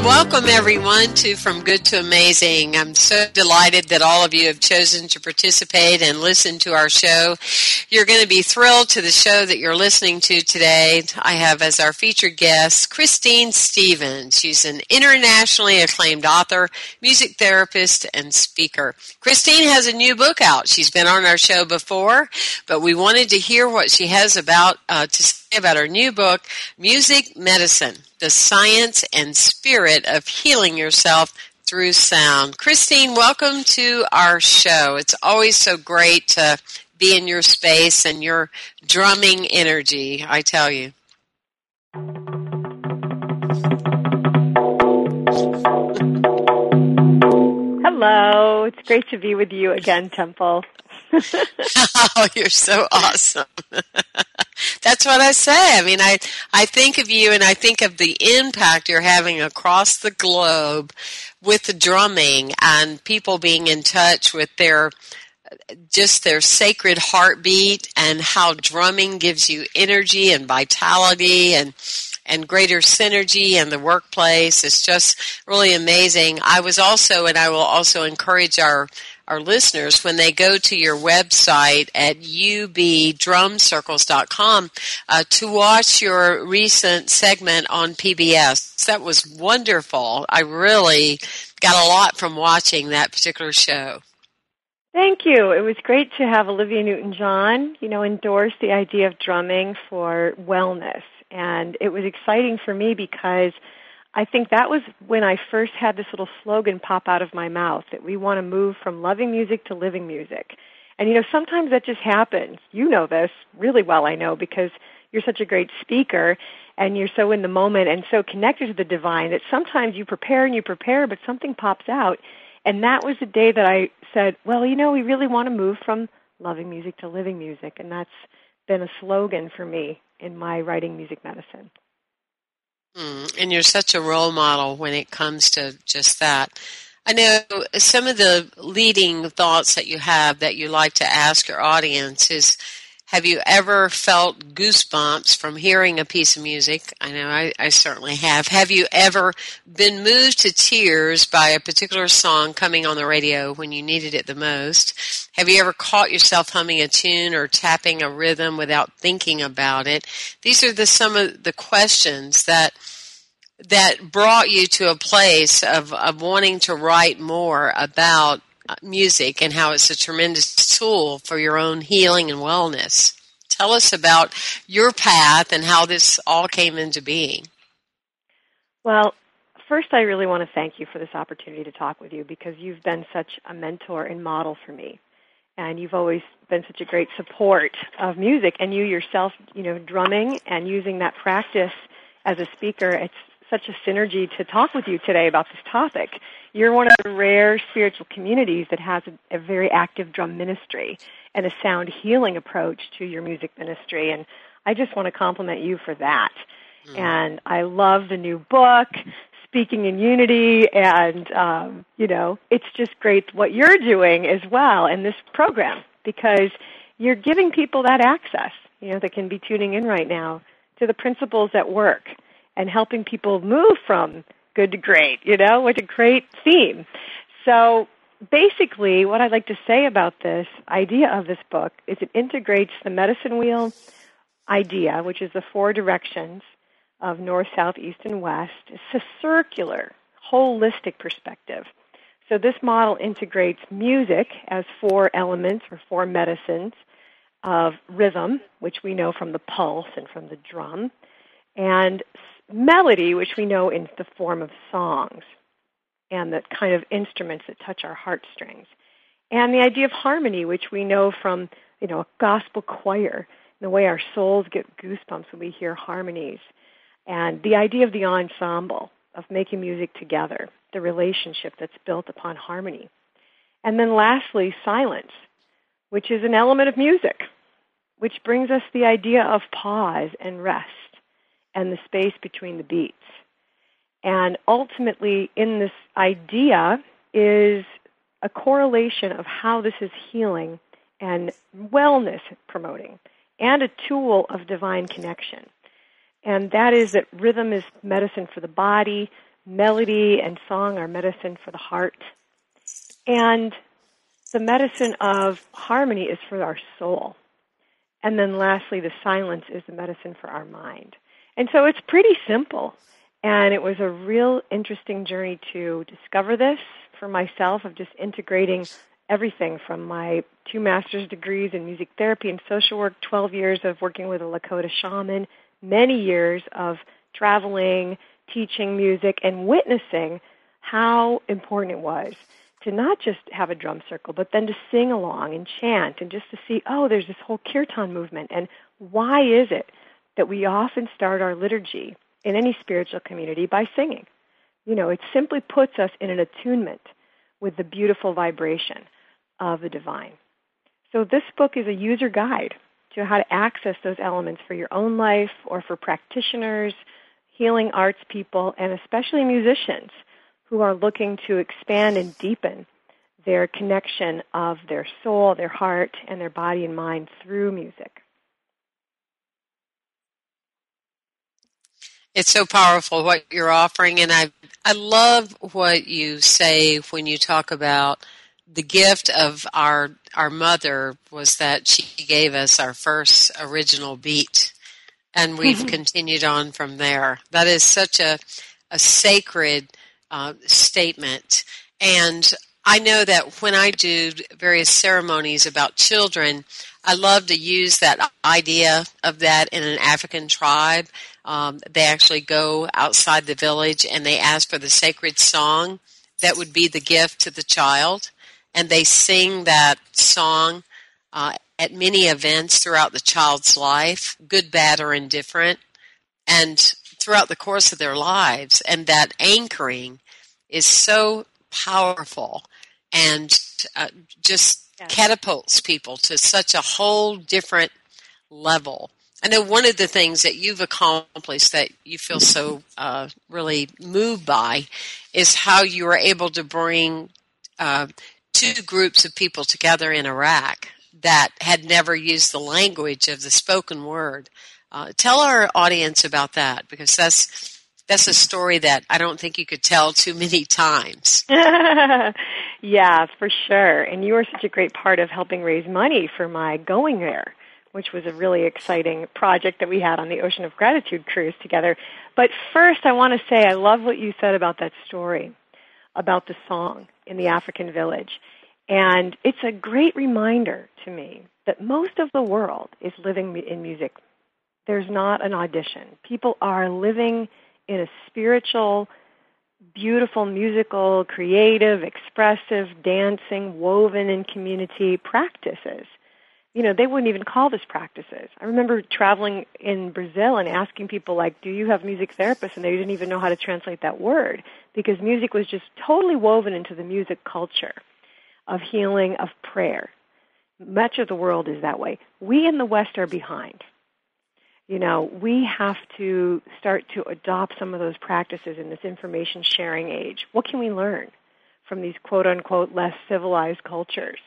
And welcome everyone to From Good to Amazing. I'm so delighted that all of you have chosen to participate and listen to our show. You're going to be thrilled to the show that you're listening to today. I have as our featured guest Christine Stevens. She's an internationally acclaimed author, music therapist, and speaker. Christine has a new book out. She's been on our show before, but we wanted to hear what she has about uh, to say about her new book, Music Medicine the science and spirit of healing yourself through sound. Christine, welcome to our show. It's always so great to be in your space and your drumming energy, I tell you. Hello, it's great to be with you again, Temple. oh, you're so awesome. That's what I say. I mean, I, I think of you and I think of the impact you're having across the globe with the drumming and people being in touch with their just their sacred heartbeat and how drumming gives you energy and vitality and and greater synergy in the workplace. It's just really amazing. I was also, and I will also encourage our our listeners when they go to your website at ubdrumcircles.com uh, to watch your recent segment on PBS. That was wonderful. I really got a lot from watching that particular show. Thank you. It was great to have Olivia Newton-John, you know, endorse the idea of drumming for wellness. And it was exciting for me because – I think that was when I first had this little slogan pop out of my mouth that we want to move from loving music to living music. And you know, sometimes that just happens. You know this really well, I know, because you're such a great speaker and you're so in the moment and so connected to the divine that sometimes you prepare and you prepare, but something pops out. And that was the day that I said, well, you know, we really want to move from loving music to living music. And that's been a slogan for me in my writing music medicine. Mm, and you're such a role model when it comes to just that. I know some of the leading thoughts that you have that you like to ask your audience is have you ever felt goosebumps from hearing a piece of music? I know I, I, certainly have. Have you ever been moved to tears by a particular song coming on the radio when you needed it the most? Have you ever caught yourself humming a tune or tapping a rhythm without thinking about it? These are the some of the questions that that brought you to a place of, of wanting to write more about Uh, music and how it's a tremendous tool for your own healing and wellness. Tell us about your path and how this all came into being. Well, first, I really want to thank you for this opportunity to talk with you because you've been such a mentor and model for me. And you've always been such a great support of music, and you yourself, you know, drumming and using that practice as a speaker. It's such a synergy to talk with you today about this topic. You're one of the rare spiritual communities that has a, a very active drum ministry and a sound healing approach to your music ministry. And I just want to compliment you for that. Mm. And I love the new book, speaking in unity and um, you know it's just great what you're doing as well in this program because you're giving people that access you know that can be tuning in right now to the principles at work and helping people move from good to great you know What a great theme so basically what i'd like to say about this idea of this book is it integrates the medicine wheel idea which is the four directions of north, south, east, and west. It's a circular, holistic perspective. So this model integrates music as four elements or four medicines of rhythm, which we know from the pulse and from the drum, and melody, which we know in the form of songs and the kind of instruments that touch our heartstrings. And the idea of harmony, which we know from, you know, a gospel choir, the way our souls get goosebumps when we hear harmonies and the idea of the ensemble, of making music together, the relationship that's built upon harmony. And then lastly, silence, which is an element of music, which brings us the idea of pause and rest and the space between the beats. And ultimately, in this idea is a correlation of how this is healing and wellness promoting and a tool of divine connection and that is that rhythm is medicine for the body, melody and song are medicine for the heart, and the medicine of harmony is for our soul. And then lastly, the silence is the medicine for our mind. And so it's pretty simple. And it was a real interesting journey to discover this for myself of just integrating everything from my two master's degrees in music therapy and social work, 12 years of working with a Lakota shaman, many years of traveling, teaching music, and witnessing how important it was to not just have a drum circle, but then to sing along and chant and just to see, oh, there's this whole kirtan movement. And why is it that we often start our liturgy in any spiritual community by singing? You know, it simply puts us in an attunement with the beautiful vibration of the divine. So this book is a user guide to how to access those elements for your own life or for practitioners, healing arts people, and especially musicians who are looking to expand and deepen their connection of their soul, their heart, and their body and mind through music. It's so powerful what you're offering, and I I love what you say when you talk about the gift of our our mother was that she gave us our first original beat and we've mm-hmm. continued on from there that is such a a sacred uh, statement and I know that when I do various ceremonies about children, I love to use that idea of that in an African tribe. Um, they actually go outside the village and they ask for the sacred song that would be the gift to the child and they sing that song uh, at many events throughout the child's life, good, bad, or indifferent, and throughout the course of their lives. And that anchoring is so powerful and uh, just catapults people to such a whole different level. I know one of the things that you've accomplished that you feel so uh, really moved by is how you were able to bring uh, two groups of people together in Iraq that had never used the language of the spoken word. Uh, tell our audience about that because that's that's a story that I don't think you could tell too many times. yeah, for sure. And you were such a great part of helping raise money for my going there, which was a really exciting project that we had on the Ocean of Gratitude cruise together. But first, I want to say I love what you said about that story about the song in the African village. And it's a great reminder to me that most of the world is living in music. There's not an audition. People are living in a spiritual, beautiful, musical, creative, expressive, dancing, woven in community practices you know, they wouldn't even call this practices. I remember traveling in Brazil and asking people like, "Do you have music therapists?" and they didn't even know how to translate that word because music was just totally woven into the music culture of healing, of prayer. Much of the world is that way. We in the West are behind. You know, we have to start to adopt some of those practices in this information sharing age. What can we learn from these quote unquote less civilized cultures?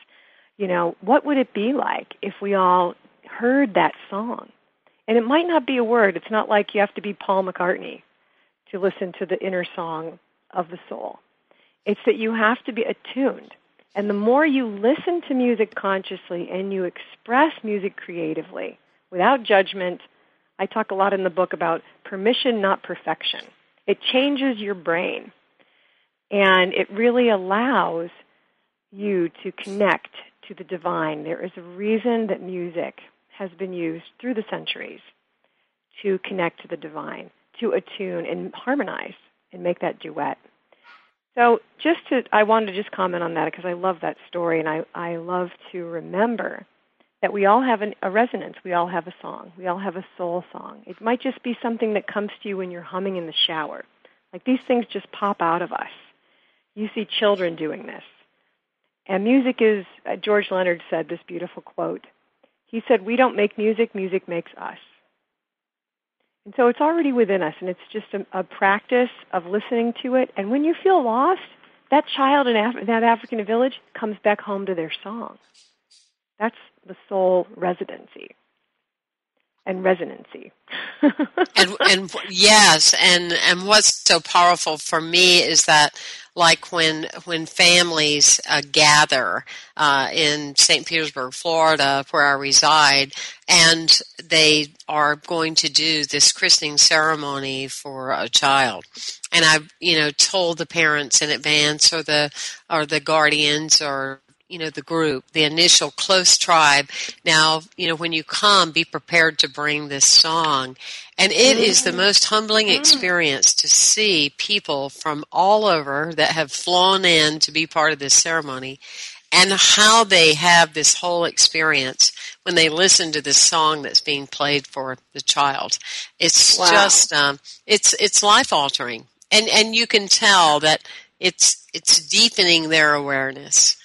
You know, what would it be like if we all heard that song? And it might not be a word. It's not like you have to be Paul McCartney to listen to the inner song of the soul. It's that you have to be attuned. And the more you listen to music consciously and you express music creatively without judgment, I talk a lot in the book about permission, not perfection. It changes your brain. And it really allows you to connect to the divine. There is a reason that music has been used through the centuries to connect to the divine, to attune and harmonize and make that duet. So just to, I wanted to just comment on that because I love that story and I, I love to remember that we all have an, a resonance. We all have a song. We all have a soul song. It might just be something that comes to you when you're humming in the shower. Like these things just pop out of us. You see children doing this. And music is, uh, George Leonard said this beautiful quote. He said, We don't make music, music makes us. And so it's already within us, and it's just a, a practice of listening to it. And when you feel lost, that child in Af- that African village comes back home to their song. That's the soul residency and resonancy. and and yes, and and what's so powerful for me is that like when when families uh, gather uh, in St. Petersburg, Florida, where I reside, and they are going to do this christening ceremony for a child, and I've you know told the parents in advance or the or the guardians or you know the group the initial close tribe. Now you know when you come be prepared to bring this song. And it is the most humbling experience to see people from all over that have flown in to be part of this ceremony and how they have this whole experience when they listen to this song that's being played for the child. It's wow. just um, it's it's life altering and and you can tell that it's it's deepening their awareness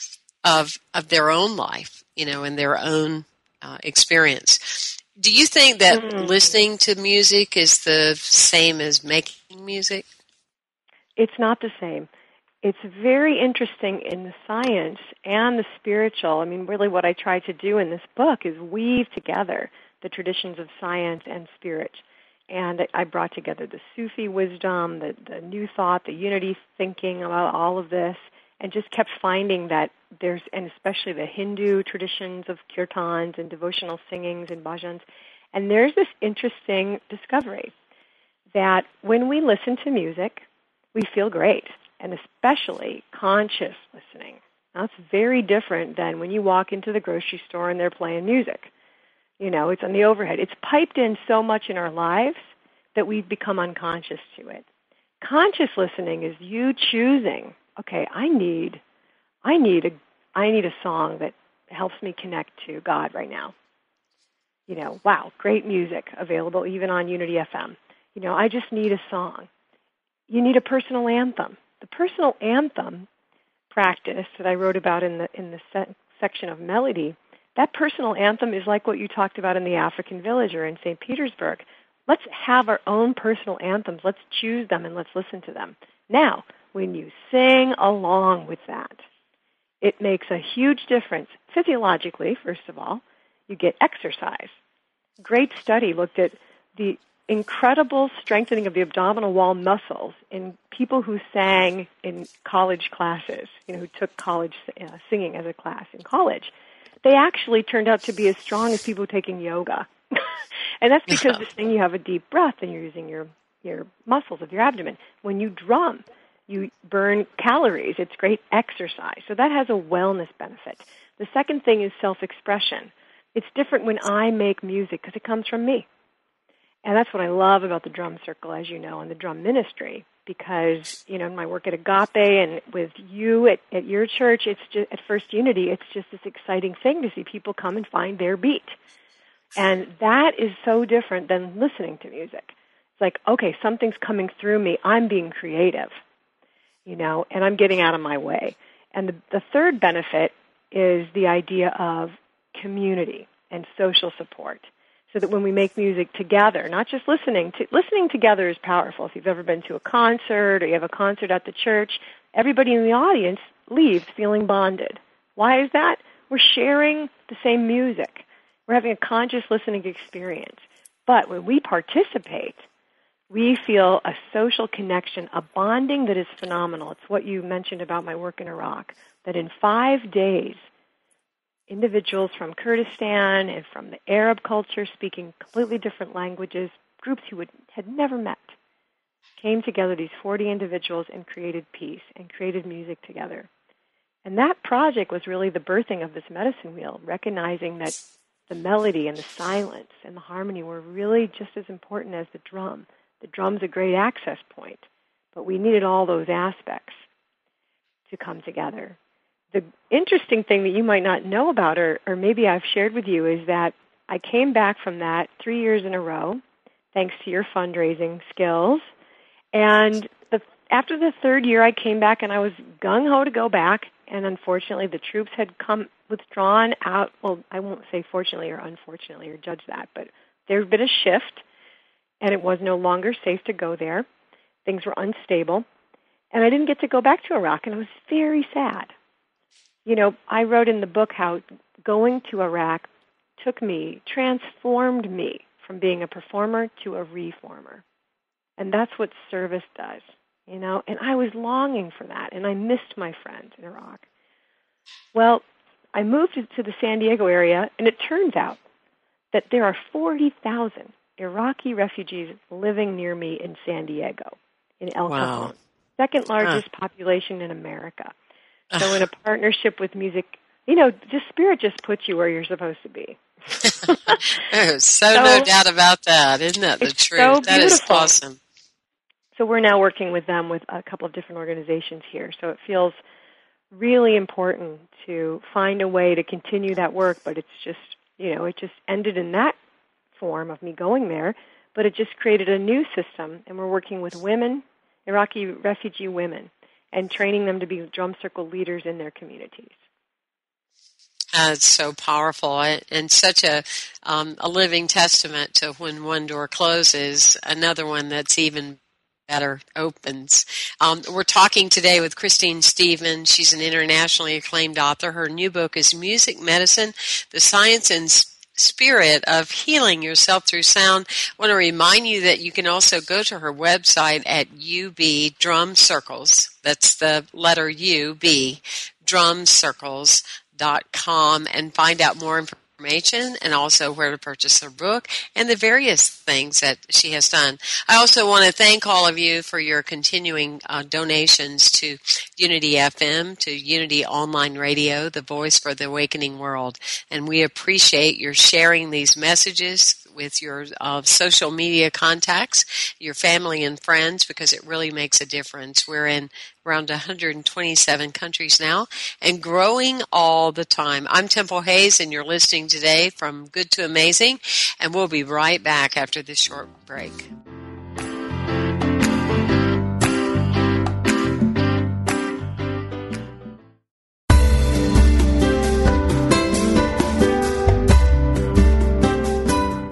of of their own life, you know, and their own uh, experience. Do you think that mm-hmm. listening to music is the same as making music? It's not the same. It's very interesting in the science and the spiritual. I mean, really, what I try to do in this book is weave together the traditions of science and spirit. And I brought together the Sufi wisdom, the, the new thought, the unity thinking about all of this, and just kept finding that there's, and especially the Hindu traditions of kirtans and devotional singings and bhajans, and there's this interesting discovery that when we listen to music, we feel great, and especially conscious listening. That's very different than when you walk into the grocery store and they're playing music. You know, it's on the overhead. It's piped in so much in our lives that we've become unconscious to it. Conscious listening is you choosing okay, I need, I need a, I need a song that helps me connect to God right now. You know, wow, great music available even on Unity FM. You know, I just need a song. You need a personal anthem. The personal anthem practice that I wrote about in the in the se- section of melody, that personal anthem is like what you talked about in the African village or in St. Petersburg. Let's have our own personal anthems. Let's choose them and let's listen to them. Now, when you sing along with that. It makes a huge difference physiologically, first of all. You get exercise. Great study looked at the incredible strengthening of the abdominal wall muscles in people who sang in college classes, you know, who took college uh, singing as a class in college. They actually turned out to be as strong as people taking yoga. and that's because yeah. thing you have a deep breath and you're using your your muscles of your abdomen. When you drum, you burn calories. It's great exercise. So that has a wellness benefit. The second thing is self expression. It's different when I make music because it comes from me. And that's what I love about the drum circle, as you know, and the drum ministry. Because, you know, in my work at Agape and with you at, at your church, it's just, at First Unity, it's just this exciting thing to see people come and find their beat. And that is so different than listening to music. It's like, okay, something's coming through me. I'm being creative you know, and I'm getting out of my way. And the, the third benefit is the idea of community and social support. so that when we make music together, not just listening, to, listening together is powerful. If you've ever been to a concert or you have a concert at the church, everybody in the audience leaves feeling bonded. Why is that? We're sharing the same music. We're having a conscious listening experience. But when we participate, we feel a social connection, a bonding that is phenomenal. It's what you mentioned about my work in Iraq, that in five days, individuals from Kurdistan and from the Arab culture speaking completely different languages, groups who would, had never met, came together, these 40 individuals, and created peace and created music together. And that project was really the birthing of this medicine wheel, recognizing that the melody and the silence and the harmony were really just as important as the drum. The drum's a great access point, but we needed all those aspects to come together the interesting thing that you might not know about, or, or maybe I've shared with you, is that I came back from that three years in a row, thanks to your fundraising skills. And the, after the third year, I came back and I was gung ho to go back. And unfortunately, the troops had come withdrawn out. Well, I won't say fortunately or unfortunately or judge that, but there had been a shift, and it was no longer safe to go there. Things were unstable, and I didn't get to go back to Iraq, and I was very sad you know, I wrote in the book how going to Iraq took me, transformed me from being a performer to a reformer. And that's what service does, you know. And I was longing for that, and I missed my friends in Iraq. Well, I moved to the San Diego area, and it turns out that there are 40,000 Iraqi refugees living near me in San Diego, in El wow. Cajon, second largest huh. population in America. So in a partnership with music, you know, the spirit just puts you where you're supposed to be. so, so, no doubt about that, isn't that the truth? So that is awesome. So we're now working with them with a couple of different organizations here. So it feels really important to find a way to continue that work, but it's just, you know, it just ended in that form of me going there, but it just created a new system and we're working with women, Iraqi refugee women and training them to be drum circle leaders in their communities. That's so powerful and such a um, a living testament to when one door closes, another one that's even better opens. Um, we're talking today with Christine Stevens. She's an internationally acclaimed author. Her new book is Music Medicine: The Science and spirit of healing yourself through sound. I want to remind you that you can also go to her website at UB Drum Circles. That's the letter U, B, drumcircles.com and find out more information information and also where to purchase her book and the various things that she has done. I also want to thank all of you for your continuing uh, donations to Unity FM, to Unity Online Radio, the voice for the awakening world. And we appreciate your sharing these messages with your uh, social media contacts, your family and friends, because it really makes a difference. We're in around 127 countries now and growing all the time. I'm Temple Hayes and you're listening today from Good to Amazing and we'll be right back after this short break.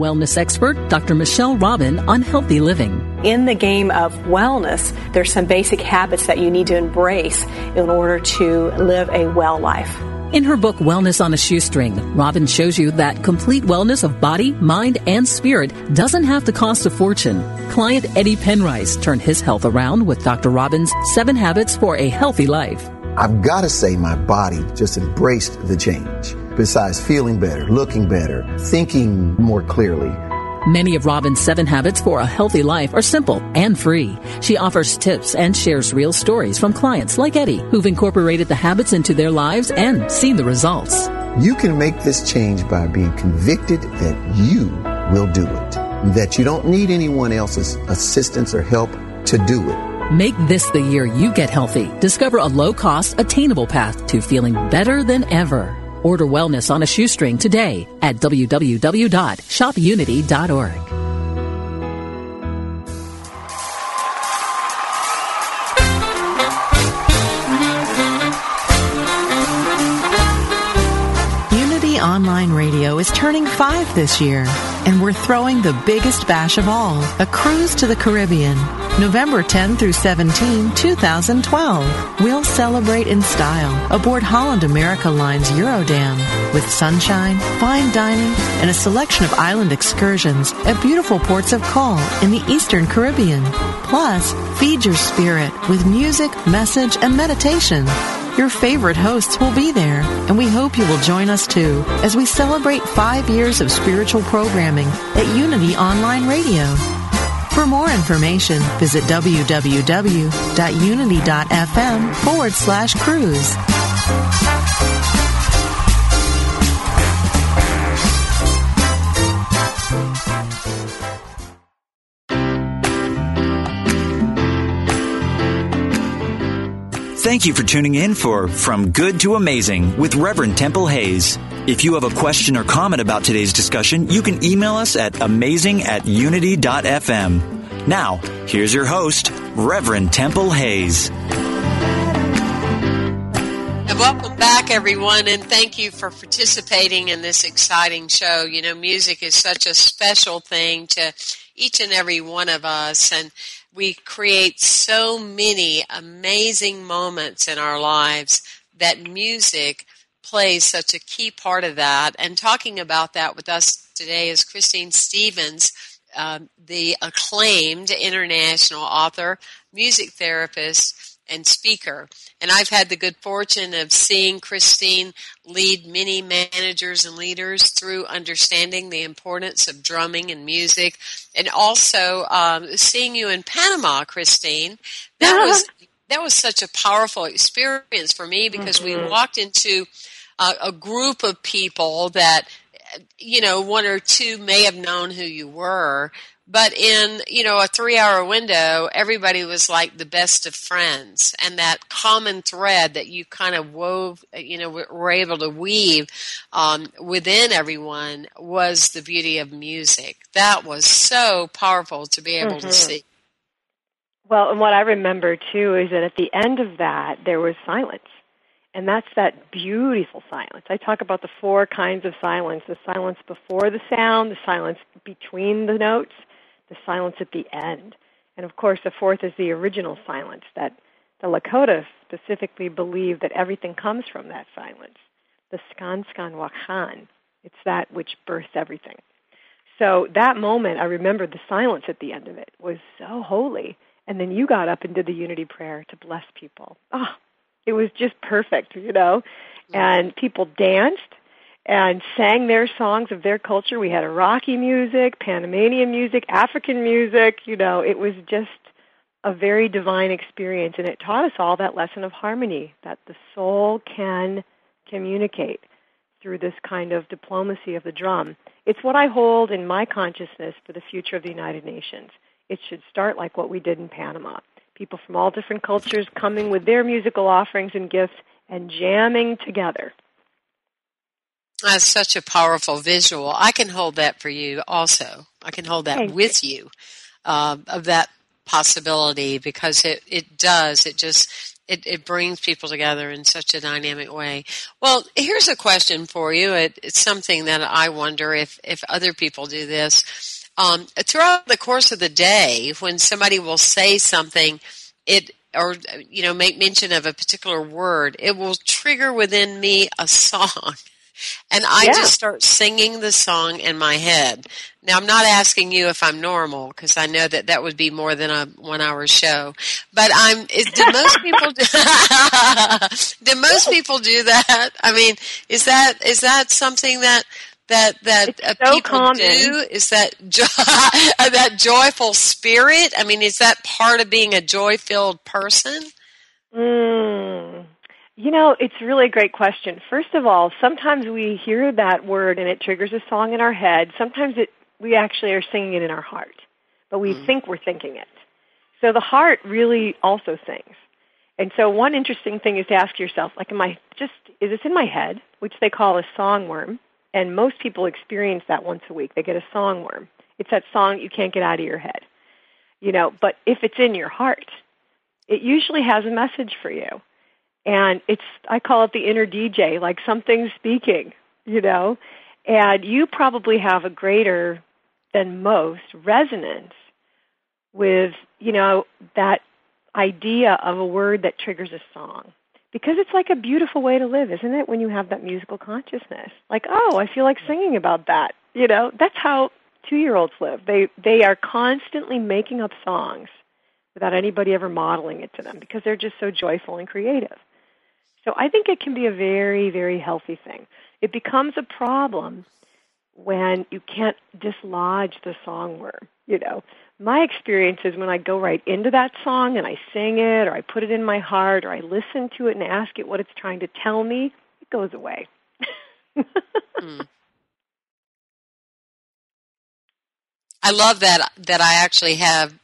Wellness expert Dr. Michelle Robin on healthy living. In the game of wellness, there's some basic habits that you need to embrace in order to live a well life. In her book, Wellness on a Shoestring, Robin shows you that complete wellness of body, mind, and spirit doesn't have to cost a fortune. Client Eddie Penrice turned his health around with Dr. Robin's Seven Habits for a Healthy Life. I've got to say, my body just embraced the change besides feeling better, looking better, thinking more clearly. Many of Robin's seven habits for a healthy life are simple and free. She offers tips and shares real stories from clients like Eddie who've incorporated the habits into their lives and seen the results. You can make this change by being convicted that you will do it, that you don't need anyone else's assistance or help to do it Make this the year you get healthy. Discover a low cost, attainable path to feeling better than ever. Order wellness on a shoestring today at www.shopunity.org. Unity Online Radio is turning five this year, and we're throwing the biggest bash of all a cruise to the Caribbean. November 10 through 17, 2012. We'll celebrate in style aboard Holland America Line's Eurodam with sunshine, fine dining, and a selection of island excursions at beautiful ports of call in the Eastern Caribbean. Plus, feed your spirit with music, message, and meditation. Your favorite hosts will be there, and we hope you will join us too as we celebrate five years of spiritual programming at Unity Online Radio. For more information, visit www.unity.fm forward slash cruise. Thank you for tuning in for From Good to Amazing with Reverend Temple Hayes. If you have a question or comment about today's discussion, you can email us at amazing at unity.fm. Now, here's your host, Reverend Temple Hayes. And welcome back, everyone, and thank you for participating in this exciting show. You know, music is such a special thing to each and every one of us, and we create so many amazing moments in our lives that music plays such a key part of that. And talking about that with us today is Christine Stevens, um, the acclaimed international author, music therapist, and speaker. And I've had the good fortune of seeing Christine lead many managers and leaders through understanding the importance of drumming and music, and also um, seeing you in Panama, Christine. That was that was such a powerful experience for me because mm-hmm. we walked into a, a group of people that you know one or two may have known who you were but in you know a three hour window everybody was like the best of friends and that common thread that you kind of wove you know were able to weave um, within everyone was the beauty of music that was so powerful to be able mm-hmm. to see well and what i remember too is that at the end of that there was silence and that's that beautiful silence. I talk about the four kinds of silence the silence before the sound, the silence between the notes, the silence at the end. And of course, the fourth is the original silence that the Lakota specifically believe that everything comes from that silence. The skan skan wakhan. It's that which births everything. So that moment, I remember the silence at the end of it was so holy. And then you got up and did the unity prayer to bless people. Oh, it was just perfect, you know. And people danced and sang their songs of their culture. We had Iraqi music, Panamanian music, African music. You know, it was just a very divine experience, and it taught us all that lesson of harmony that the soul can communicate through this kind of diplomacy of the drum. It's what I hold in my consciousness for the future of the United Nations. It should start like what we did in Panama. People from all different cultures coming with their musical offerings and gifts and jamming together. That's such a powerful visual. I can hold that for you also. I can hold that with you, you uh, of that possibility because it, it does. It just, it, it brings people together in such a dynamic way. Well, here's a question for you. It, it's something that I wonder if, if other people do this. Um, throughout the course of the day, when somebody will say something, it or you know make mention of a particular word, it will trigger within me a song and I yeah. just start singing the song in my head. Now, I'm not asking you if I'm normal because I know that that would be more than a one hour show. But I'm, is, do most people do, do most people do that? I mean, is that, is that something that, that that uh, so people common. do is that jo- that joyful spirit i mean is that part of being a joy filled person mm. You know, it's really a great question. First of all, sometimes we hear that word and it triggers a song in our head. Sometimes it we actually are singing it in our heart, but we mm. think we're thinking it. So the heart really also sings. And so one interesting thing is to ask yourself, like, am I just, is this in my head, which they call a song worm? And most people experience that once a week. They get a song worm. It's that song you can't get out of your head. You know, but if it's in your heart, it usually has a message for you. And it's, I call it the inner DJ, like something's speaking, you know? And you probably have a greater than most resonance with, you know, that idea of a word that triggers a song. Because it's like a beautiful way to live, isn't it, when you have that musical consciousness? Like, oh, I feel like singing about that. You know, that's how two year olds live. They they are constantly making up songs without anybody ever modeling it to them because they're just so joyful and creative. So I think it can be a very, very healthy thing. It becomes a problem when you can't dislodge the song worm, you know my experience is when I go right into that song and I sing it or I put it in my heart or I listen to it and ask it what it's trying to tell me, it goes away. mm. I love that that I actually have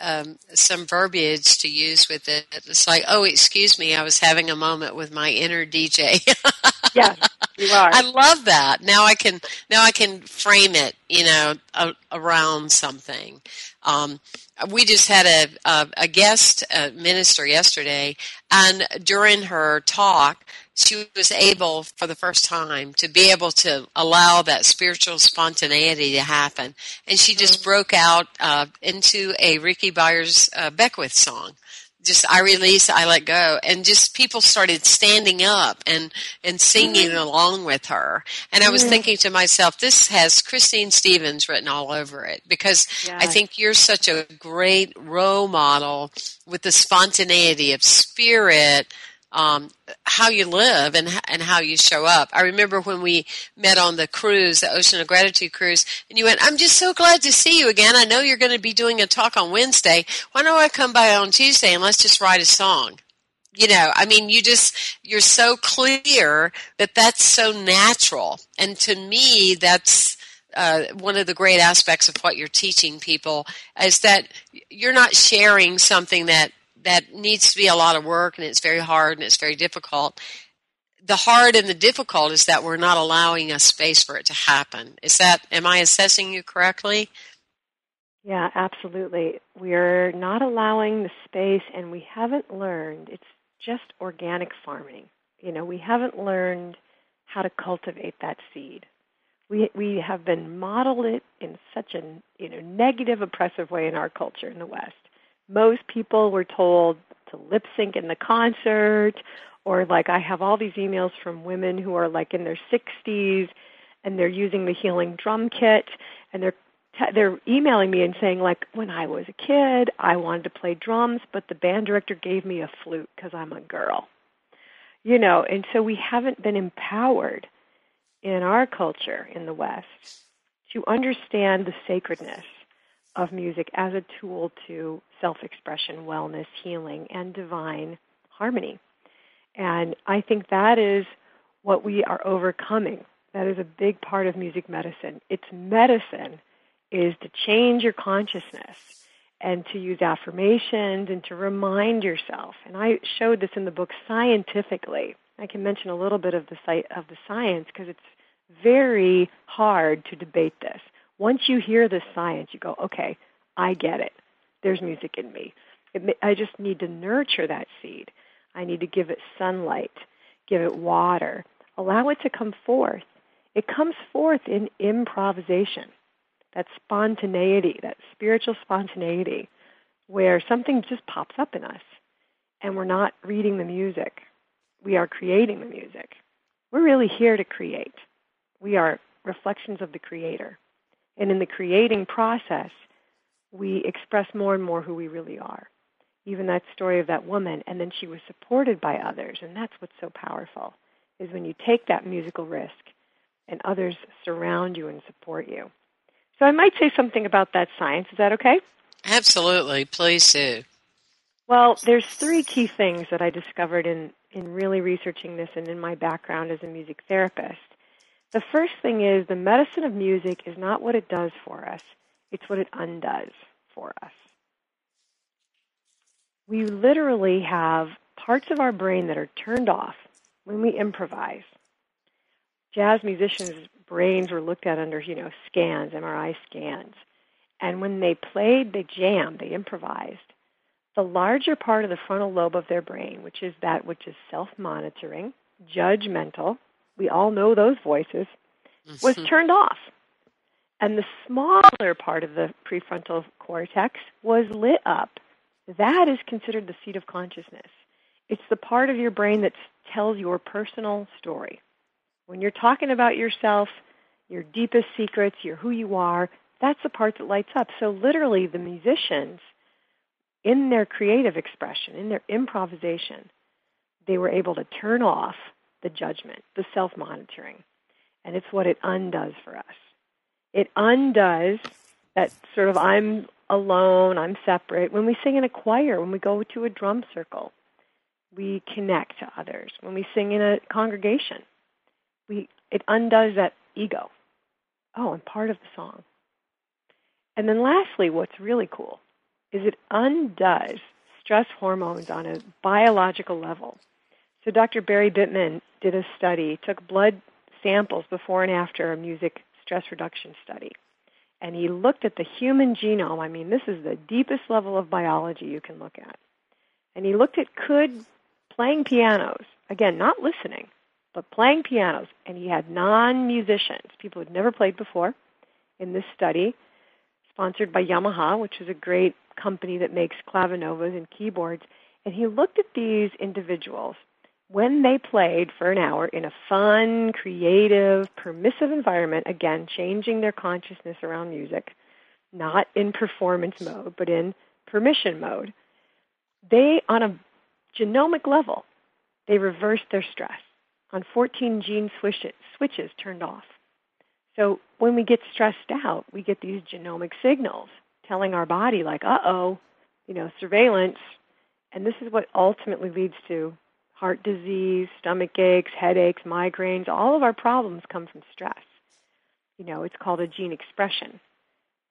um, some verbiage to use with it. It's like, oh, excuse me, I was having a moment with my inner DJ. yeah, you are. I love that. Now I can now I can frame it, you know, a, around something. Um, we just had a, a, a guest uh, minister yesterday, and during her talk, she was able for the first time to be able to allow that spiritual spontaneity to happen. And she just mm-hmm. broke out uh, into a Rickie Byars uh, Beckwith song just I release, I let go, and just people started standing up and and singing mm-hmm. along with her. And I was mm-hmm. thinking to myself, this has Christine Stevens written all over it because yeah. I think you're such a great role model with the spontaneity of spirit um, how you live and and how you show up. I remember when we met on the cruise, the Ocean of Gratitude cruise, and you went, "I'm just so glad to see you again. I know you're going to be doing a talk on Wednesday. Why don't I come by on Tuesday and let's just write a song?" You know, I mean, you just you're so clear that that's so natural, and to me, that's uh, one of the great aspects of what you're teaching people is that you're not sharing something that that needs to be a lot of work and it's very hard and it's very difficult. The hard and the difficult is that we're not allowing a space for it to happen. Is that, am I assessing you correctly? Yeah, absolutely. We're not allowing the space and we haven't learned, it's just organic farming. You know, we haven't learned how to cultivate that seed. We, we have been modeled it in such a you know, negative, oppressive way in our culture in the West most people were told to lip sync in the concert or like I have all these emails from women who are like in their 60s and they're using the healing drum kit and they're they're emailing me and saying like when I was a kid I wanted to play drums but the band director gave me a flute cuz I'm a girl. You know, and so we haven't been empowered in our culture in the West to understand the sacredness of music as a tool to self expression, wellness, healing, and divine harmony. And I think that is what we are overcoming. That is a big part of music medicine. Its medicine is to change your consciousness and to use affirmations and to remind yourself. And I showed this in the book scientifically. I can mention a little bit of the of the science because it's very hard to debate this. Once you hear the science, you go, okay, I get it there's music in me. It, I just need to nurture that seed. I need to give it sunlight, give it water, allow it to come forth. It comes forth in improvisation, that spontaneity, that spiritual spontaneity, where something just pops up in us and we're not reading the music. We are creating the music. We're really here to create. We are reflections of the Creator. And in the creating process, we express more and more who we really are. Even that story of that woman, and then she was supported by others, and that's what's so powerful, is when you take that musical risk and others surround you and support you. So I might say something about that science. Is that okay? Absolutely. Please do. Well, there's three key things that I discovered in, in really researching this and in my background as a music therapist. The first thing is the medicine of music is not what it does for us, it's what it undoes for us. we literally have parts of our brain that are turned off when we improvise. Jazz musicians' brains were looked at under, you know, scans, MRI scans. And when they played, they jammed, they improvised. The larger part of the frontal lobe of their brain, which is that which is self monitoring, judgmental, we all know those voices, was mm-hmm. turned off. And the smaller part of the prefrontal cortex was lit up. That is considered the seat of consciousness. It's the part of your brain that tells your personal story. When you're talking about yourself, your deepest secrets, your who you are, that's the part that lights up. So literally the musicians in their creative expression, in their improvisation, they were able to turn off the judgment, the self-monitoring. And it's what it undoes for us. It undoes that sort of I'm alone, I'm separate. When we sing in a choir, when we go to a drum circle, we connect to others. When we sing in a congregation, we it undoes that ego. Oh, I'm part of the song. And then lastly, what's really cool is it undoes stress hormones on a biological level. So Dr. Barry Bittman did a study, took blood samples before and after a music stress reduction study. And he looked at the human genome. I mean, this is the deepest level of biology you can look at. And he looked at could playing pianos, again, not listening, but playing pianos. And he had non musicians, people who'd never played before, in this study, sponsored by Yamaha, which is a great company that makes clavinovas and keyboards. And he looked at these individuals when they played for an hour in a fun, creative, permissive environment, again, changing their consciousness around music, not in performance mode, but in permission mode, they, on a genomic level, they reversed their stress on 14 gene switches, switches turned off. So when we get stressed out, we get these genomic signals telling our body, like, uh oh, you know, surveillance. And this is what ultimately leads to heart disease, stomach aches, headaches, migraines, all of our problems come from stress. You know, it's called a gene expression.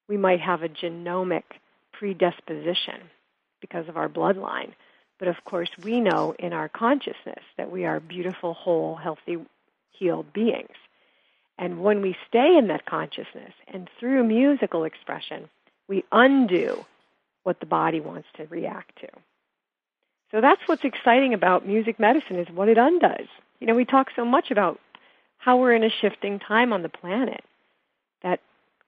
We might have a genomic predisposition because of our bloodline. But of course, we know in our consciousness that we are beautiful, whole, healthy, healed beings. And when we stay in that consciousness and through musical expression, we undo what the body wants to react to. So that's what's exciting about music medicine is what it undoes. You know, we talk so much about how we're in a shifting time on the planet that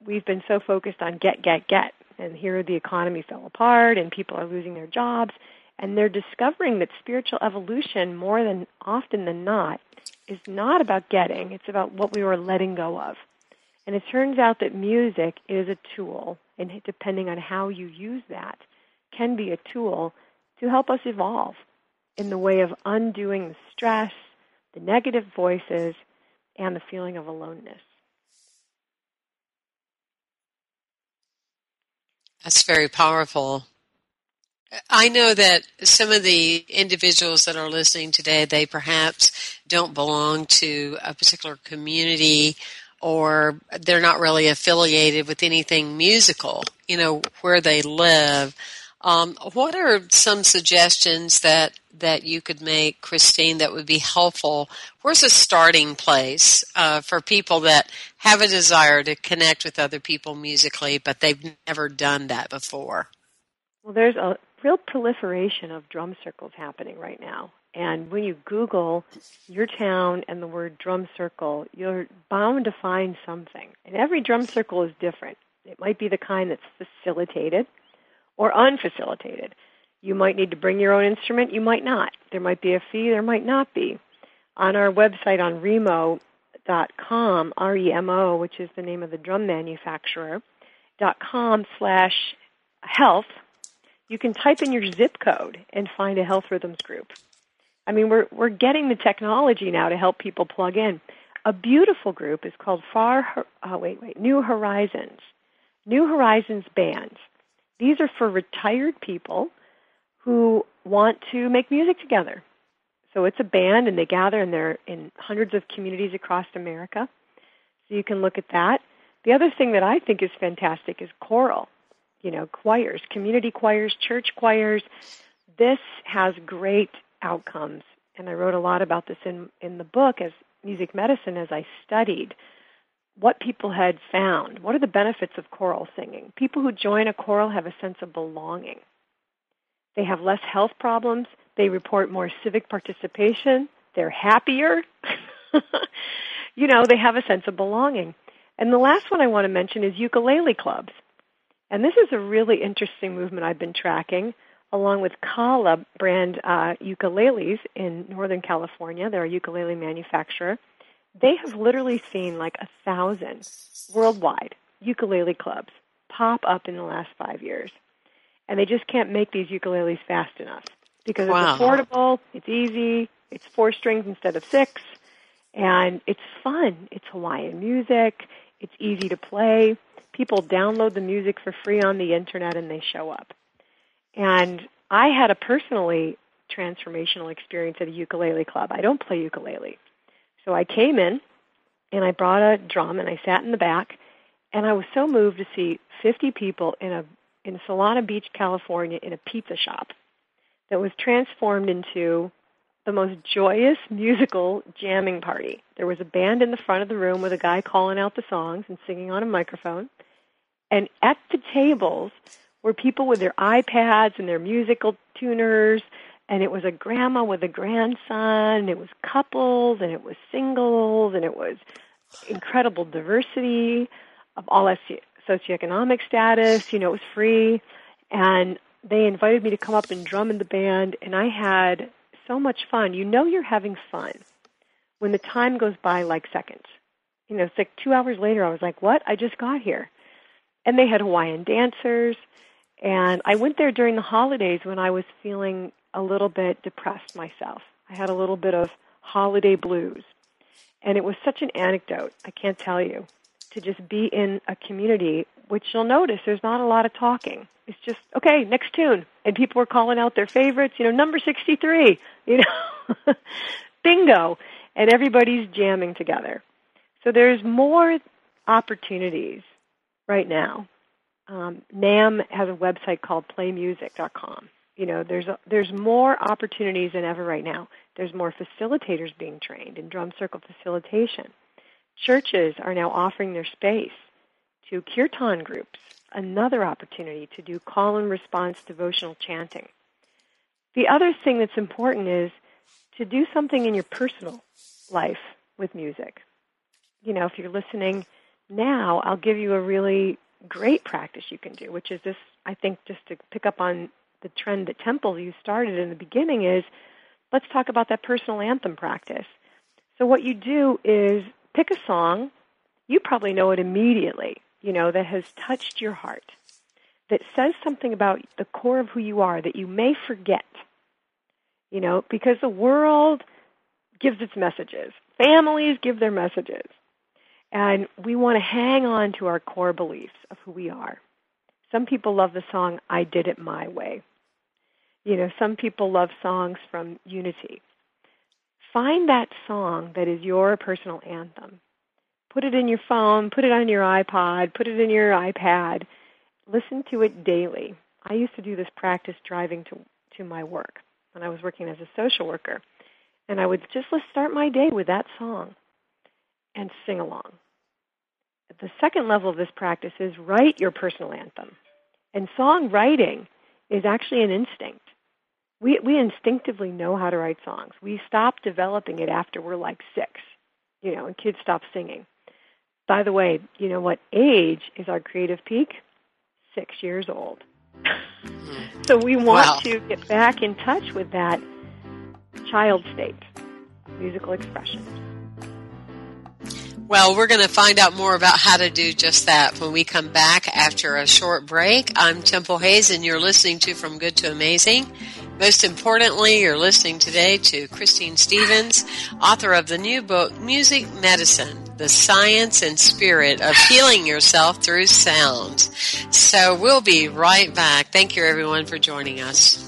we've been so focused on get, get, get. And here the economy fell apart and people are losing their jobs. And they're discovering that spiritual evolution, more than often than not, is not about getting, it's about what we were letting go of. And it turns out that music is a tool, and depending on how you use that, can be a tool to help us evolve in the way of undoing the stress, the negative voices, and the feeling of aloneness. That's very powerful. I know that some of the individuals that are listening today, they perhaps don't belong to a particular community or they're not really affiliated with anything musical, you know, where they live. Um, what are some suggestions that that you could make, Christine, that would be helpful? Where's a starting place uh, for people that have a desire to connect with other people musically, but they've never done that before? Well, there's a real proliferation of drum circles happening right now. And when you Google your town and the word drum circle, you're bound to find something. And every drum circle is different. It might be the kind that's facilitated or unfacilitated. You might need to bring your own instrument, you might not. There might be a fee, there might not be. On our website on remo.com, R-E-M-O, which is the name of the drum manufacturer, dot com slash health, you can type in your zip code and find a health rhythms group. I mean, we're, we're getting the technology now to help people plug in. A beautiful group is called Far, uh, wait, wait, New Horizons. New Horizons Bands. These are for retired people who want to make music together. So it's a band, and they gather, and they're in hundreds of communities across America. So you can look at that. The other thing that I think is fantastic is choral. You know, choirs, community choirs, church choirs. this has great outcomes. And I wrote a lot about this in, in the book as music medicine as I studied what people had found. What are the benefits of choral singing? People who join a choral have a sense of belonging. They have less health problems. They report more civic participation. They're happier. you know, they have a sense of belonging. And the last one I want to mention is ukulele clubs. And this is a really interesting movement I've been tracking along with Kala brand uh, ukuleles in Northern California. They're a ukulele manufacturer. They have literally seen like a thousand worldwide ukulele clubs pop up in the last five years. And they just can't make these ukuleles fast enough because wow. it's affordable, it's easy, it's four strings instead of six, and it's fun. It's Hawaiian music, it's easy to play. People download the music for free on the internet and they show up. And I had a personally transformational experience at a ukulele club. I don't play ukulele. So I came in and I brought a drum and I sat in the back and I was so moved to see 50 people in a in Solana Beach, California in a pizza shop that was transformed into the most joyous musical jamming party. There was a band in the front of the room with a guy calling out the songs and singing on a microphone. And at the tables were people with their iPads and their musical tuners, and it was a grandma with a grandson, and it was couples, and it was singles, and it was incredible diversity of all socioeconomic status. You know, it was free, and they invited me to come up and drum in the band, and I had so much fun. You know, you're having fun when the time goes by like seconds. You know, it's like two hours later. I was like, "What? I just got here." And they had Hawaiian dancers and I went there during the holidays when I was feeling a little bit depressed myself. I had a little bit of holiday blues. And it was such an anecdote, I can't tell you, to just be in a community, which you'll notice there's not a lot of talking. It's just, okay, next tune. And people were calling out their favorites, you know, number 63, you know, bingo. And everybody's jamming together. So there's more opportunities right now um, NAMM has a website called playmusic.com. You know, there's a, there's more opportunities than ever right now. There's more facilitators being trained in drum circle facilitation. Churches are now offering their space to kirtan groups, another opportunity to do call and response devotional chanting. The other thing that's important is to do something in your personal life with music. You know, if you're listening now, I'll give you a really great practice you can do, which is this, I think, just to pick up on the trend that Temple you started in the beginning is let's talk about that personal anthem practice. So what you do is pick a song, you probably know it immediately, you know, that has touched your heart, that says something about the core of who you are that you may forget. You know, because the world gives its messages. Families give their messages. And we want to hang on to our core beliefs of who we are. Some people love the song, I Did It My Way. You know, some people love songs from Unity. Find that song that is your personal anthem. Put it in your phone, put it on your iPod, put it in your iPad. Listen to it daily. I used to do this practice driving to, to my work when I was working as a social worker. And I would just start my day with that song and sing along. The second level of this practice is write your personal anthem. And songwriting is actually an instinct. We, we instinctively know how to write songs. We stop developing it after we're like six, you know, and kids stop singing. By the way, you know what age is our creative peak? Six years old. so we want wow. to get back in touch with that child state musical expression. Well, we're going to find out more about how to do just that when we come back after a short break. I'm Temple Hayes, and you're listening to From Good to Amazing. Most importantly, you're listening today to Christine Stevens, author of the new book, Music Medicine The Science and Spirit of Healing Yourself Through Sound. So we'll be right back. Thank you, everyone, for joining us.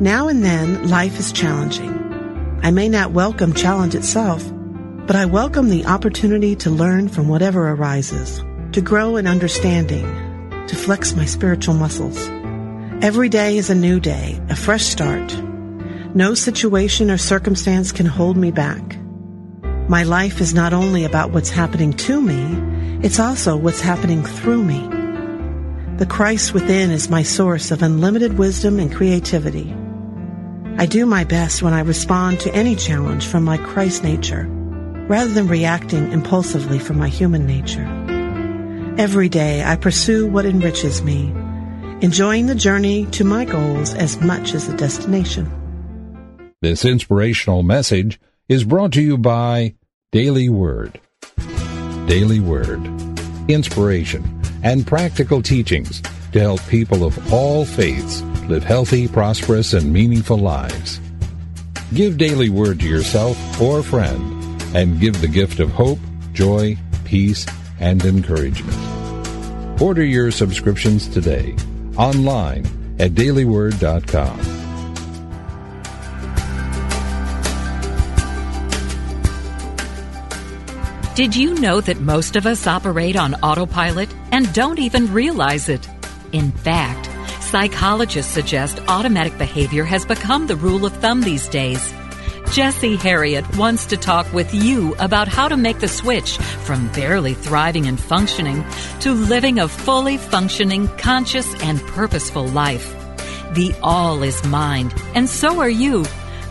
Now and then, life is challenging. I may not welcome challenge itself, But I welcome the opportunity to learn from whatever arises, to grow in understanding, to flex my spiritual muscles. Every day is a new day, a fresh start. No situation or circumstance can hold me back. My life is not only about what's happening to me, it's also what's happening through me. The Christ within is my source of unlimited wisdom and creativity. I do my best when I respond to any challenge from my Christ nature, rather than reacting impulsively from my human nature. Every day I pursue what enriches me, enjoying the journey to my goals as much as the destination. This inspirational message is brought to you by Daily Word. Daily Word. Inspiration and practical teachings to help people of all faiths live healthy, prosperous, and meaningful lives. Give Daily Word to yourself or a friend and give the gift of hope, joy, peace, and encouragement. Order your subscriptions today online at dailyword.com. Did you know that most of us operate on autopilot and don't even realize it? In fact, psychologists suggest automatic behavior has become the rule of thumb these days. Jesse Herriott wants to talk with you about how to make the switch from barely thriving and functioning to living a fully functioning, conscious, and purposeful life. The all is mind, and so are you.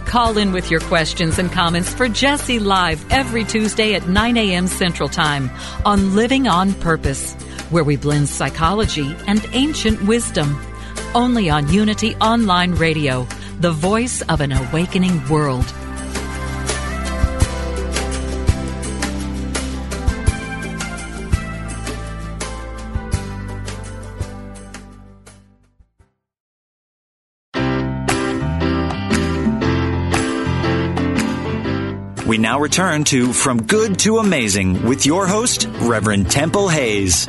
Call in with your questions and comments for Jesse Live every Tuesday at 9 a.m. Central Time on Living on Purpose, where we blend psychology and ancient wisdom. Only on Unity Online Radio, the voice of an awakening world. We now return to From Good to Amazing with your host, Reverend Temple Hayes.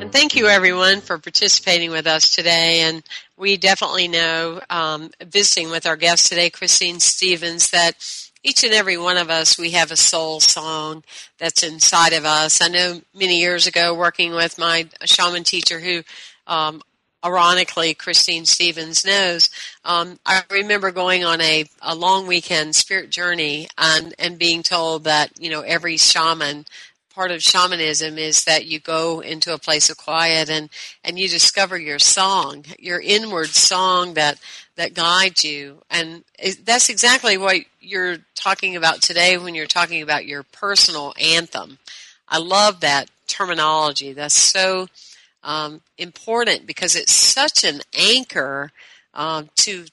And thank you, everyone, for participating with us today. And we definitely know, um, visiting with our guest today, Christine Stevens, that each and every one of us, we have a soul song that's inside of us. I know many years ago, working with my shaman teacher who um, ironically Christine Stevens knows, um, I remember going on a, a long weekend spirit journey and, and being told that, you know, every shaman, part of shamanism is that you go into a place of quiet and, and you discover your song, your inward song that, that guides you. And that's exactly what you're talking about today when you're talking about your personal anthem. I love that terminology. That's so um, important because it's such an anchor um, to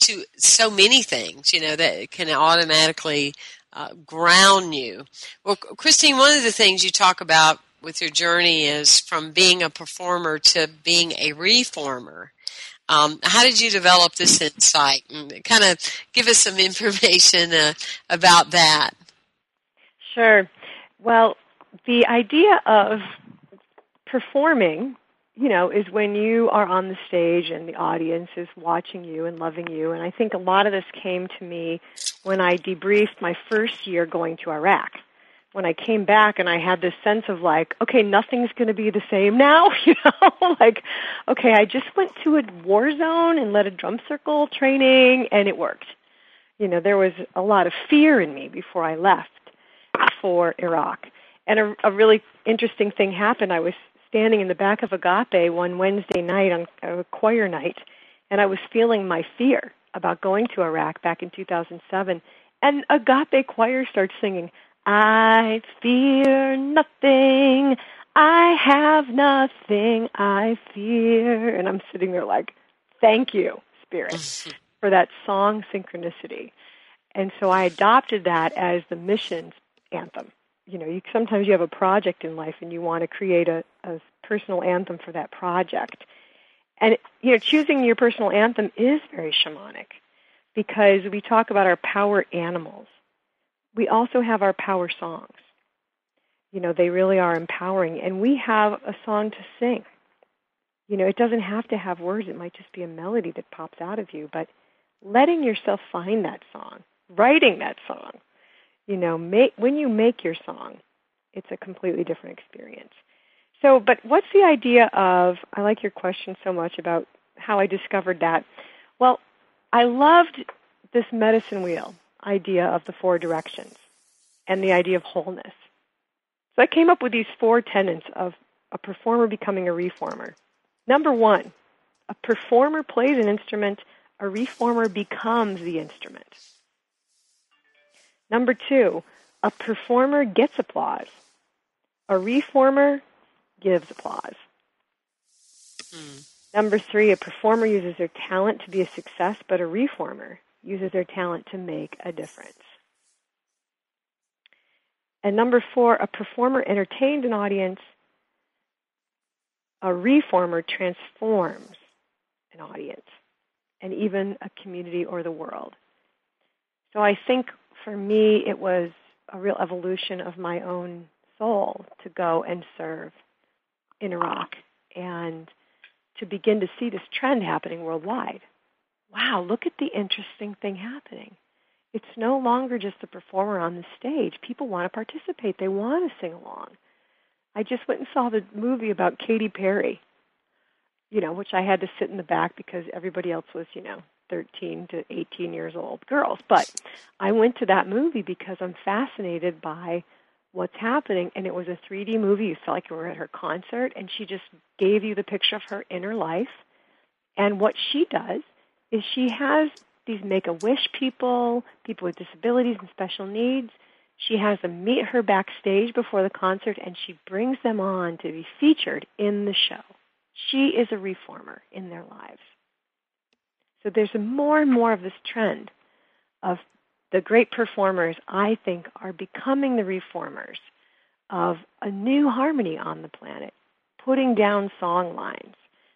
to so many things. You know that can automatically uh, ground you. Well, Christine, one of the things you talk about with your journey is from being a performer to being a reformer. Um, how did you develop this insight? And kind of give us some information uh, about that. Sure. Well, the idea of performing, you know, is when you are on the stage and the audience is watching you and loving you. And I think a lot of this came to me when I debriefed my first year going to Iraq. When I came back and I had this sense of like, okay, nothing's going to be the same now, you know, like, okay, I just went to a war zone and led a drum circle training and it worked. You know, there was a lot of fear in me before I left for Iraq. And a, a really interesting thing happened. I was standing in the back of Agape one Wednesday night on a choir night, and I was feeling my fear about going to Iraq back in 2007. And Agape choir starts singing, I fear nothing. I have nothing I fear. And I'm sitting there like, thank you, Spirit, for that song synchronicity. And so I adopted that as the mission anthem you know, you, sometimes you have a project in life and you want to create a, a personal anthem for that project. And, you know, choosing your personal anthem is very shamanic because we talk about our power animals. We also have our power songs. You know, they really are empowering. And we have a song to sing. You know, it doesn't have to have words, it might just be a melody that pops out of you. But letting yourself find that song, writing that song. You know, make, when you make your song, it's a completely different experience. So, but what's the idea of, I like your question so much about how I discovered that. Well, I loved this medicine wheel idea of the four directions and the idea of wholeness. So I came up with these four tenets of a performer becoming a reformer. Number one, a performer plays an instrument, a reformer becomes the instrument. Number two, a performer gets applause, a reformer gives applause. Mm. Number three, a performer uses their talent to be a success, but a reformer uses their talent to make a difference. And number four, a performer entertains an audience, a reformer transforms an audience and even a community or the world. So I think for me, it was a real evolution of my own soul to go and serve in Iraq and to begin to see this trend happening worldwide. Wow, look at the interesting thing happening. It's no longer just the performer on the stage. People want to participate, they want to sing along. I just went and saw the movie about Katy Perry, you know, which I had to sit in the back because everybody else was, you know, 13 to 18 years old girls. But I went to that movie because I'm fascinated by what's happening. And it was a 3D movie. You felt like you were at her concert, and she just gave you the picture of her inner life. And what she does is she has these make a wish people, people with disabilities and special needs. She has them meet her backstage before the concert, and she brings them on to be featured in the show. She is a reformer in their lives. So there's more and more of this trend of the great performers, I think, are becoming the reformers of a new harmony on the planet, putting down song lines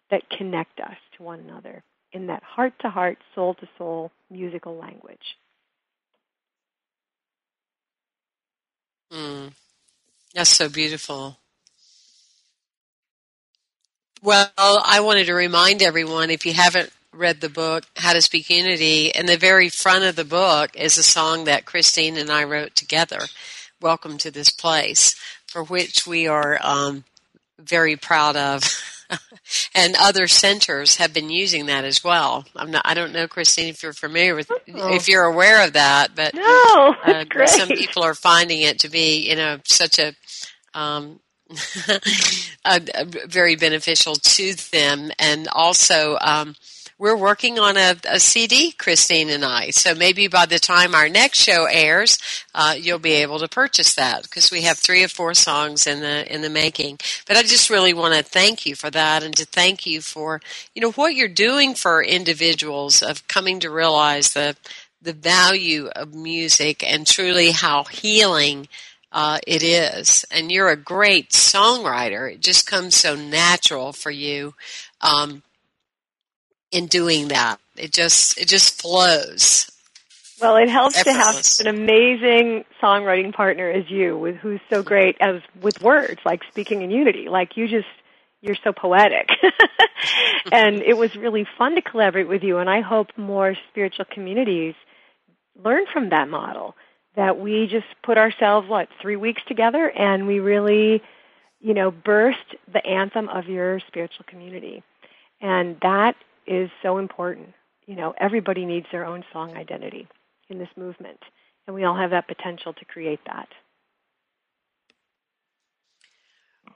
that connect us to one another in that heart to heart, soul to soul musical language. Mm. That's so beautiful. Well, I wanted to remind everyone if you haven't read the book How to Speak Unity, in the very front of the book is a song that Christine and I wrote together. Welcome to this place, for which we are um, very proud of. and other centers have been using that as well. I'm not. I don't know, Christine, if you're familiar with, oh. if you're aware of that, but no, uh, some people are finding it to be, you know, such a um, very beneficial to them, and also um, we're working on a, a, CD, Christine and I. So maybe by the time our next show airs, uh, you'll be able to purchase that because we have three or four songs in the in the making. But I just really want to thank you for that and to thank you for you know what you're doing for individuals of coming to realize the the value of music and truly how healing. Uh, it is, and you're a great songwriter. It just comes so natural for you. Um, in doing that. It just it just flows. Well, it helps to have an amazing songwriting partner as you, with who's so great as with words, like speaking in unity. Like you just you're so poetic. and it was really fun to collaborate with you and I hope more spiritual communities learn from that model. That we just put ourselves what, three weeks together and we really, you know, burst the anthem of your spiritual community. And that is so important. You know, everybody needs their own song identity in this movement, and we all have that potential to create that.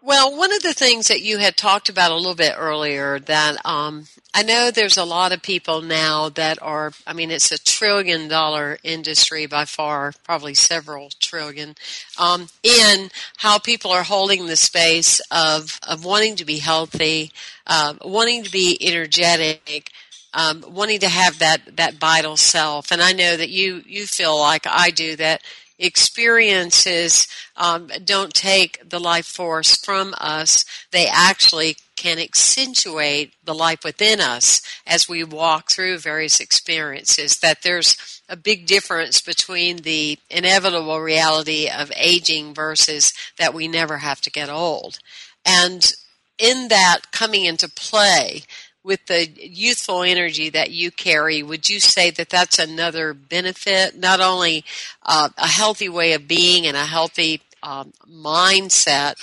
Well, one of the things that you had talked about a little bit earlier that um, I know there's a lot of people now that are, I mean, it's a trillion dollar industry by far, probably several trillion, um, in how people are holding the space of, of wanting to be healthy, uh, wanting to be energetic, um, wanting to have that, that vital self. And I know that you, you feel like I do that experiences um, don't take the life force from us. They actually can accentuate the life within us as we walk through various experiences. That there's a big difference between the inevitable reality of aging versus that we never have to get old. And in that coming into play, with the youthful energy that you carry, would you say that that's another benefit? Not only uh, a healthy way of being and a healthy um, mindset,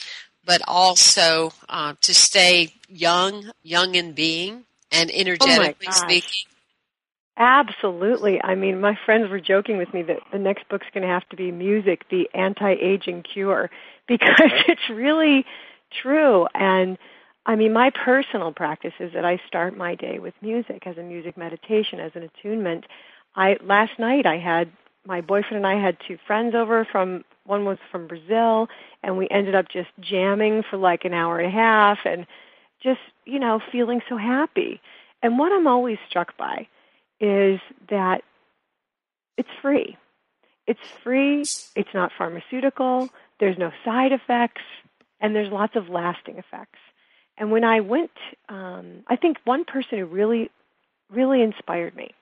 but also uh, to stay young, young in being and Oh energetically my gosh. speaking. Absolutely. I mean, my friends were joking with me that the next book's going to have to be music, the anti-aging cure, because it's really true. And I mean, my personal practice is that I start my day with music as a music meditation, as an attunement. I last night I had my boyfriend and I had two friends over from one was from Brazil and we ended up just jamming for like an hour and a half and just, you know, feeling so happy. And what I'm always struck by is that it's free. It's free, it's not pharmaceutical, there's no side effects, and there's lots of lasting effects. And when I went, um, I think one person who really, really inspired me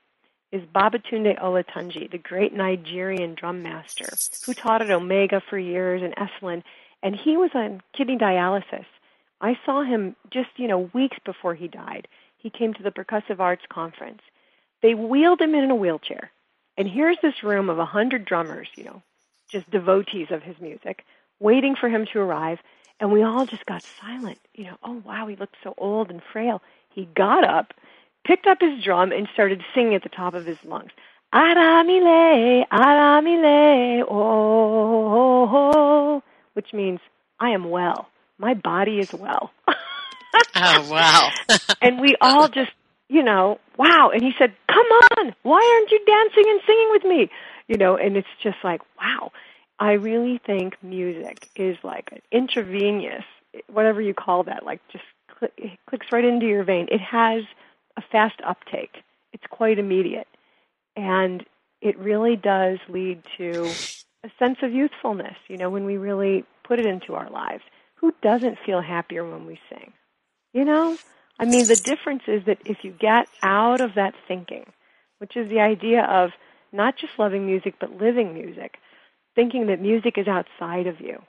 is Babatunde Olatunji, the great Nigerian drum master who taught at Omega for years and Esalen, and he was on kidney dialysis. I saw him just, you know, weeks before he died. He came to the Percussive Arts Conference. They wheeled him in a wheelchair. And here's this room of a hundred drummers, you know, just devotees of his music, waiting for him to arrive. And we all just got silent. You know, oh wow, he looked so old and frail. He got up, picked up his drum, and started singing at the top of his lungs. Aramile, aramile, oh, oh, oh, which means I am well. My body is well. Oh, wow. and we all just, you know, wow. And he said, come on, why aren't you dancing and singing with me? You know, and it's just like, wow. I really think music is like an intravenous, whatever you call that, like just click, it clicks right into your vein. It has a fast uptake. It's quite immediate. And it really does lead to a sense of youthfulness, you know, when we really put it into our lives. Who doesn't feel happier when we sing? You know? I mean, the difference is that if you get out of that thinking, which is the idea of not just loving music, but living music, thinking that music is outside of you,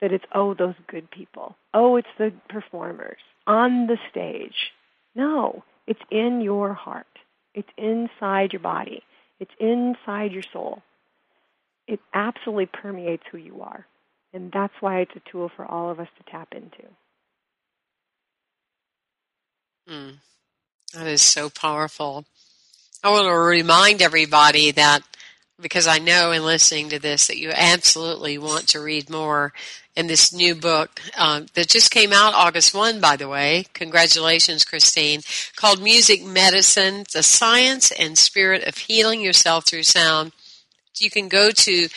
that it's, oh, those good people, oh, it's the performers on the stage. No, it's in your heart, it's inside your body, it's inside your soul. It absolutely permeates who you are. And that's why it's a tool for all of us to tap into. Mm, that is so powerful. I want to remind everybody that because I know in listening to this that you absolutely want to read more in this new book um, that just came out August 1, by the way. Congratulations, Christine. Called Music Medicine The Science and Spirit of Healing Yourself Through Sound. You can go to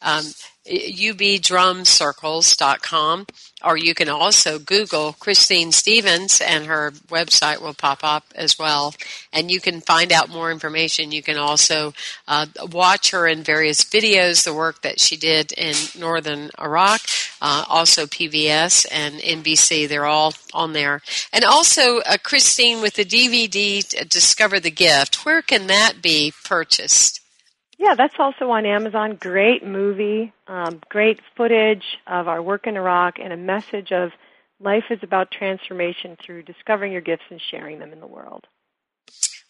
um, ubdrumcircles.com or you can also Google Christine Stevens and her website will pop up as well. And you can find out more information. You can also uh, watch her in various videos, the work that she did in northern Iraq, uh, also PBS and NBC. They're all on there. And also, uh, Christine, with the DVD Discover the Gift, where can that be purchased? Yeah, that's also on Amazon. Great movie, um, great footage of our work in Iraq, and a message of life is about transformation through discovering your gifts and sharing them in the world.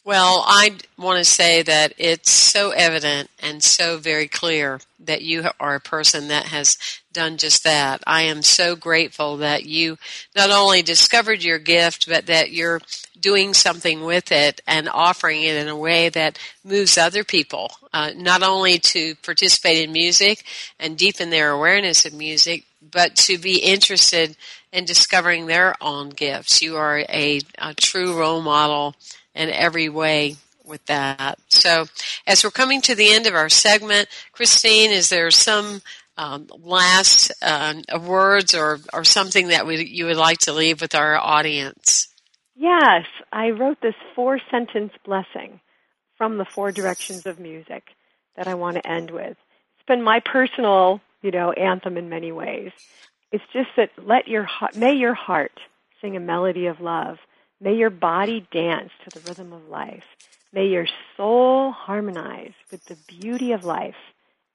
Well, I want to say that it's so evident and so very clear that you are a person that has done just that. I am so grateful that you not only discovered your gift, but that you're doing something with it and offering it in a way that moves other people, uh, not only to participate in music and deepen their awareness of music, but to be interested in discovering their own gifts. You are a, a true role model in every way with that. So, as we're coming to the end of our segment, Christine, is there some um, last uh, words or, or something that we, you would like to leave with our audience? Yes, I wrote this four sentence blessing from the four directions of music that I want to end with. It's been my personal, you know, anthem in many ways. It's just that let your heart, may your heart sing a melody of love. May your body dance to the rhythm of life. May your soul harmonize with the beauty of life.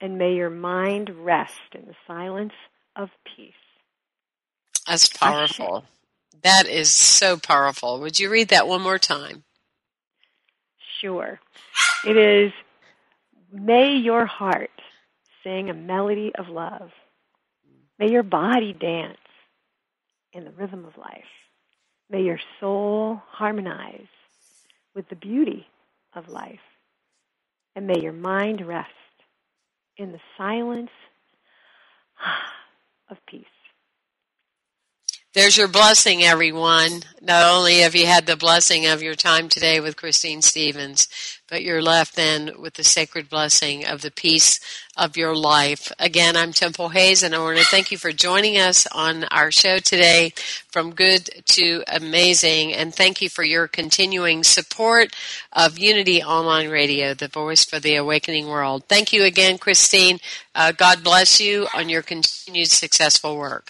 And may your mind rest in the silence of peace. That's powerful. That is so powerful. Would you read that one more time? Sure. It is May your heart sing a melody of love. May your body dance in the rhythm of life. May your soul harmonize with the beauty of life. And may your mind rest in the silence of peace. There's your blessing, everyone. Not only have you had the blessing of your time today with Christine Stevens, but you're left then with the sacred blessing of the peace of your life. Again, I'm Temple Hayes, and I want to thank you for joining us on our show today, From Good to Amazing, and thank you for your continuing support of Unity Online Radio, the voice for the awakening world. Thank you again, Christine. Uh, God bless you on your continued successful work.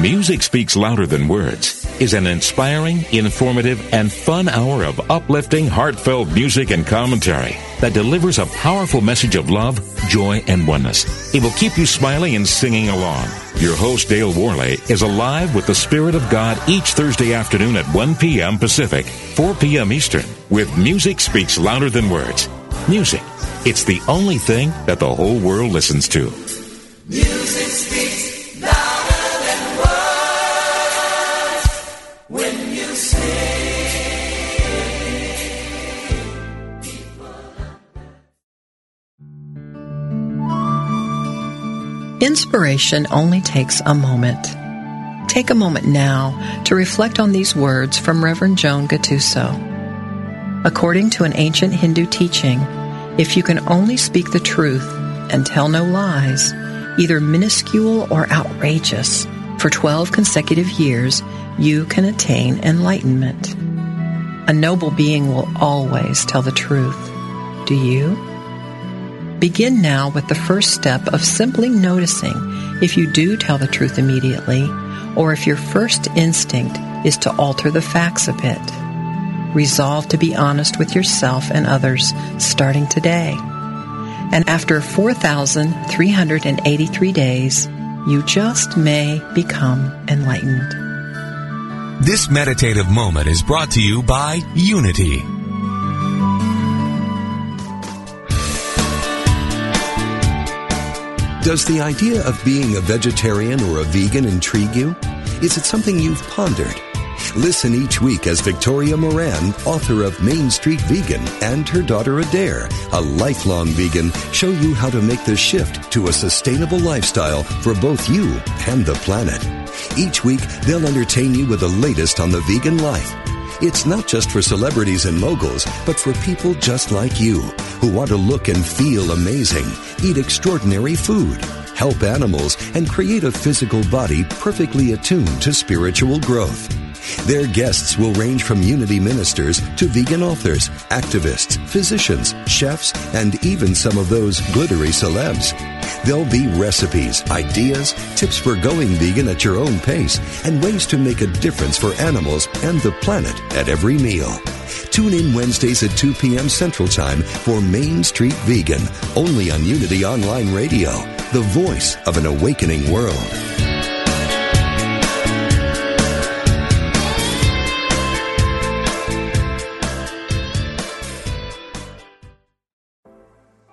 Music Speaks Louder Than Words is an inspiring, informative, and fun hour of uplifting, heartfelt music and commentary that delivers a powerful message of love, joy, and oneness. It will keep you smiling and singing along. Your host, Dale Worley, is alive with the Spirit of God each Thursday afternoon at 1 p.m. Pacific, 4 p.m. Eastern, with Music Speaks Louder Than Words. Music. It's the only thing that the whole world listens to. Music Inspiration only takes a moment. Take a moment now to reflect on these words from Reverend Joan Gattuso. According to an ancient Hindu teaching, if you can only speak the truth and tell no lies, either minuscule or outrageous, for 12 consecutive years, you can attain enlightenment. A noble being will always tell the truth. Do you? Begin now with the first step of simply noticing if you do tell the truth immediately or if your first instinct is to alter the facts a bit. Resolve to be honest with yourself and others starting today. And after 4,383 days, you just may become enlightened. This meditative moment is brought to you by Unity. Does the idea of being a vegetarian or a vegan intrigue you? Is it something you've pondered? Listen each week as Victoria Moran, author of Main Street Vegan, and her daughter Adair, a lifelong vegan, show you how to make the shift to a sustainable lifestyle for both you and the planet. Each week, they'll entertain you with the latest on the vegan life. It's not just for celebrities and moguls, but for people just like you who want to look and feel amazing, eat extraordinary food, help animals, and create a physical body perfectly attuned to spiritual growth. Their guests will range from unity ministers to vegan authors, activists, physicians, chefs, and even some of those glittery celebs. There'll be recipes, ideas, tips for going vegan at your own pace, and ways to make a difference for animals and the planet at every meal. Tune in Wednesdays at 2 p.m. Central Time for Main Street Vegan, only on Unity Online Radio, the voice of an awakening world.